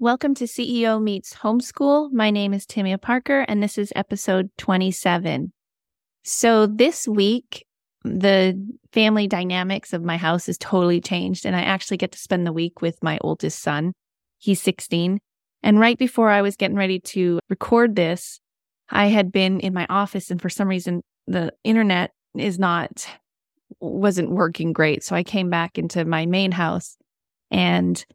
Welcome to CEO Meets Homeschool. My name is Timea Parker, and this is episode 27. So, this week, the family dynamics of my house has totally changed, and I actually get to spend the week with my oldest son. He's 16. And right before I was getting ready to record this, I had been in my office, and for some reason, the internet is not, wasn't working great. So, I came back into my main house and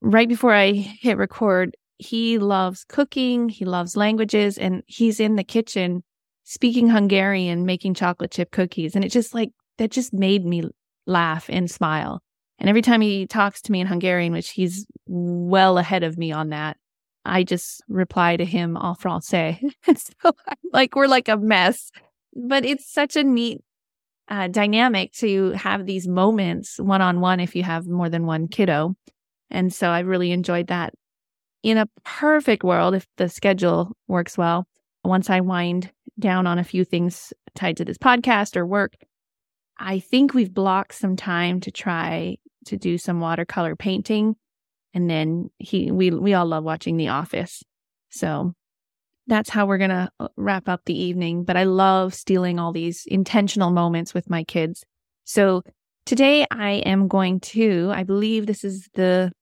right before I hit record, he loves cooking, he loves languages, and he's in the kitchen speaking Hungarian, making chocolate chip cookies. And it just like, that just made me laugh and smile. And every time he talks to me in Hungarian, which he's well ahead of me on that, I just reply to him en français. so like we're like a mess, but it's such a neat uh, dynamic to have these moments one on one if you have more than one kiddo. And so I really enjoyed that. In a perfect world, if the schedule works well, once I wind down on a few things tied to this podcast or work, I think we've blocked some time to try to do some watercolor painting. And then he we we all love watching The Office. So that's how we're going to uh, wrap up the evening, but I love stealing all these intentional moments with my kids. So today I am going to, I believe this is the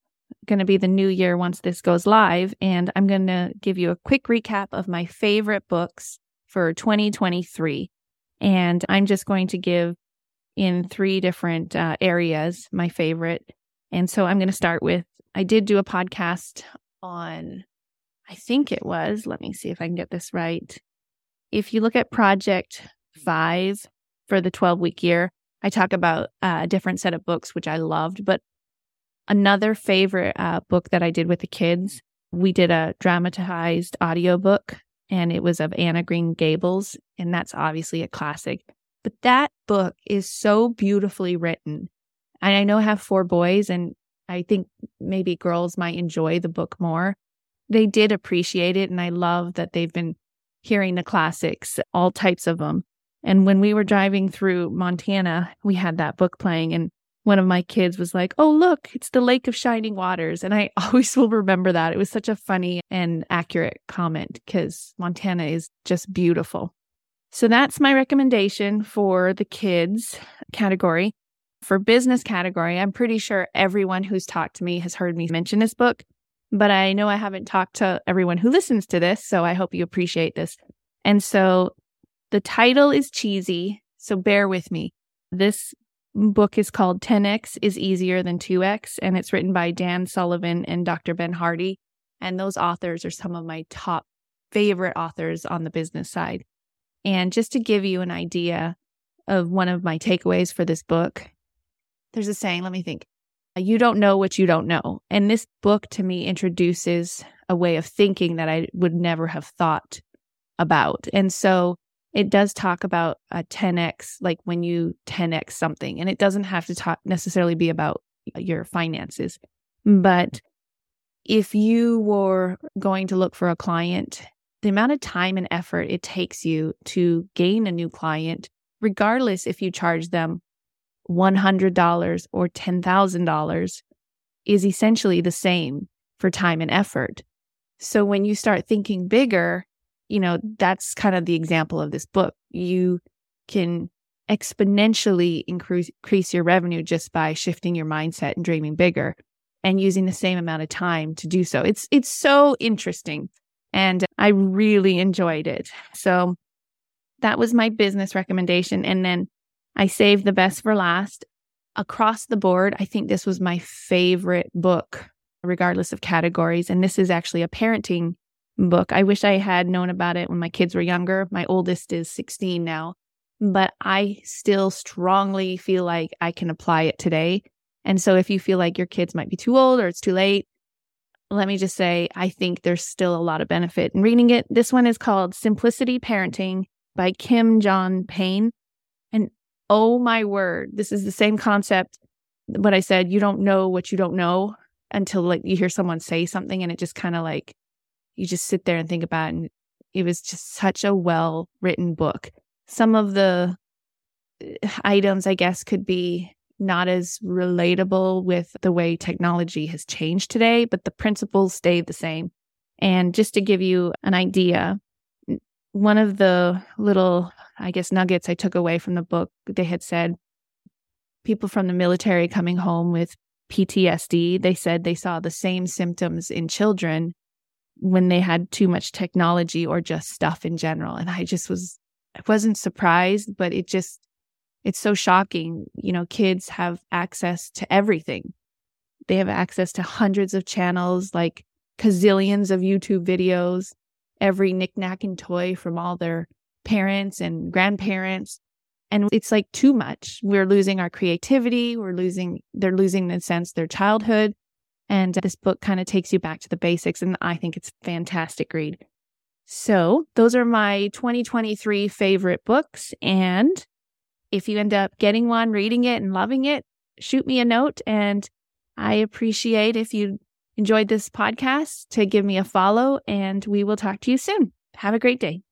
going to be the new year once this goes live. And I'm going to give you a quick recap of my favorite books for 2023. And I'm just going to give in three different uh, areas my favorite. And so I'm going to start with I did do a podcast on, I think it was, let me see if I can get this right. If you look at Project Five for the 12 week year, I talk about uh, a different set of books, which I loved, but Another favorite uh, book that I did with the kids, we did a dramatized audiobook and it was of Anne of Green Gables. And that's obviously a classic. But that book is so beautifully written. And I know I have four boys, and I think maybe girls might enjoy the book more. They did appreciate it. And I love that they've been hearing the classics, all types of them. And when we were driving through Montana, we had that book playing. And one of my kids was like, Oh, look, it's the Lake of Shining Waters. And I always will remember that. It was such a funny and accurate comment because Montana is just beautiful. So that's my recommendation for the kids category. For business category, I'm pretty sure everyone who's talked to me has heard me mention this book, but I know I haven't talked to everyone who listens to this. So I hope you appreciate this. And so the title is cheesy. So bear with me. This book is called 10x is easier than 2x and it's written by Dan Sullivan and Dr. Ben Hardy and those authors are some of my top favorite authors on the business side. And just to give you an idea of one of my takeaways for this book, there's a saying, let me think. You don't know what you don't know. And this book to me introduces a way of thinking that I would never have thought about. And so it does talk about a 10x, like when you 10x something, and it doesn't have to talk necessarily be about your finances. But if you were going to look for a client, the amount of time and effort it takes you to gain a new client, regardless if you charge them $100 or $10,000, is essentially the same for time and effort. So when you start thinking bigger, you know, that's kind of the example of this book. You can exponentially increase, increase your revenue just by shifting your mindset and dreaming bigger and using the same amount of time to do so. It's it's so interesting and I really enjoyed it. So that was my business recommendation and then I saved the best for last. Across the board, I think this was my favorite book regardless of categories and this is actually a parenting book. I wish I had known about it when my kids were younger. My oldest is 16 now, but I still strongly feel like I can apply it today. And so if you feel like your kids might be too old or it's too late, let me just say, I think there's still a lot of benefit in reading it. This one is called Simplicity Parenting by Kim John Payne. And oh my word, this is the same concept. What I said, you don't know what you don't know until like you hear someone say something and it just kind of like you just sit there and think about it. And it was just such a well written book. Some of the uh, items, I guess, could be not as relatable with the way technology has changed today, but the principles stay the same. And just to give you an idea, one of the little, I guess, nuggets I took away from the book, they had said people from the military coming home with PTSD, they said they saw the same symptoms in children when they had too much technology or just stuff in general. And I just was, I wasn't surprised, but it just, it's so shocking. You know, kids have access to everything. They have access to hundreds of channels, like gazillions of YouTube videos, every knickknack and toy from all their parents and grandparents. And it's like too much. We're losing our creativity. We're losing, they're losing, in a sense, their childhood. And this book kind of takes you back to the basics. And I think it's fantastic read. So those are my 2023 favorite books. And if you end up getting one, reading it and loving it, shoot me a note. And I appreciate if you enjoyed this podcast to give me a follow and we will talk to you soon. Have a great day.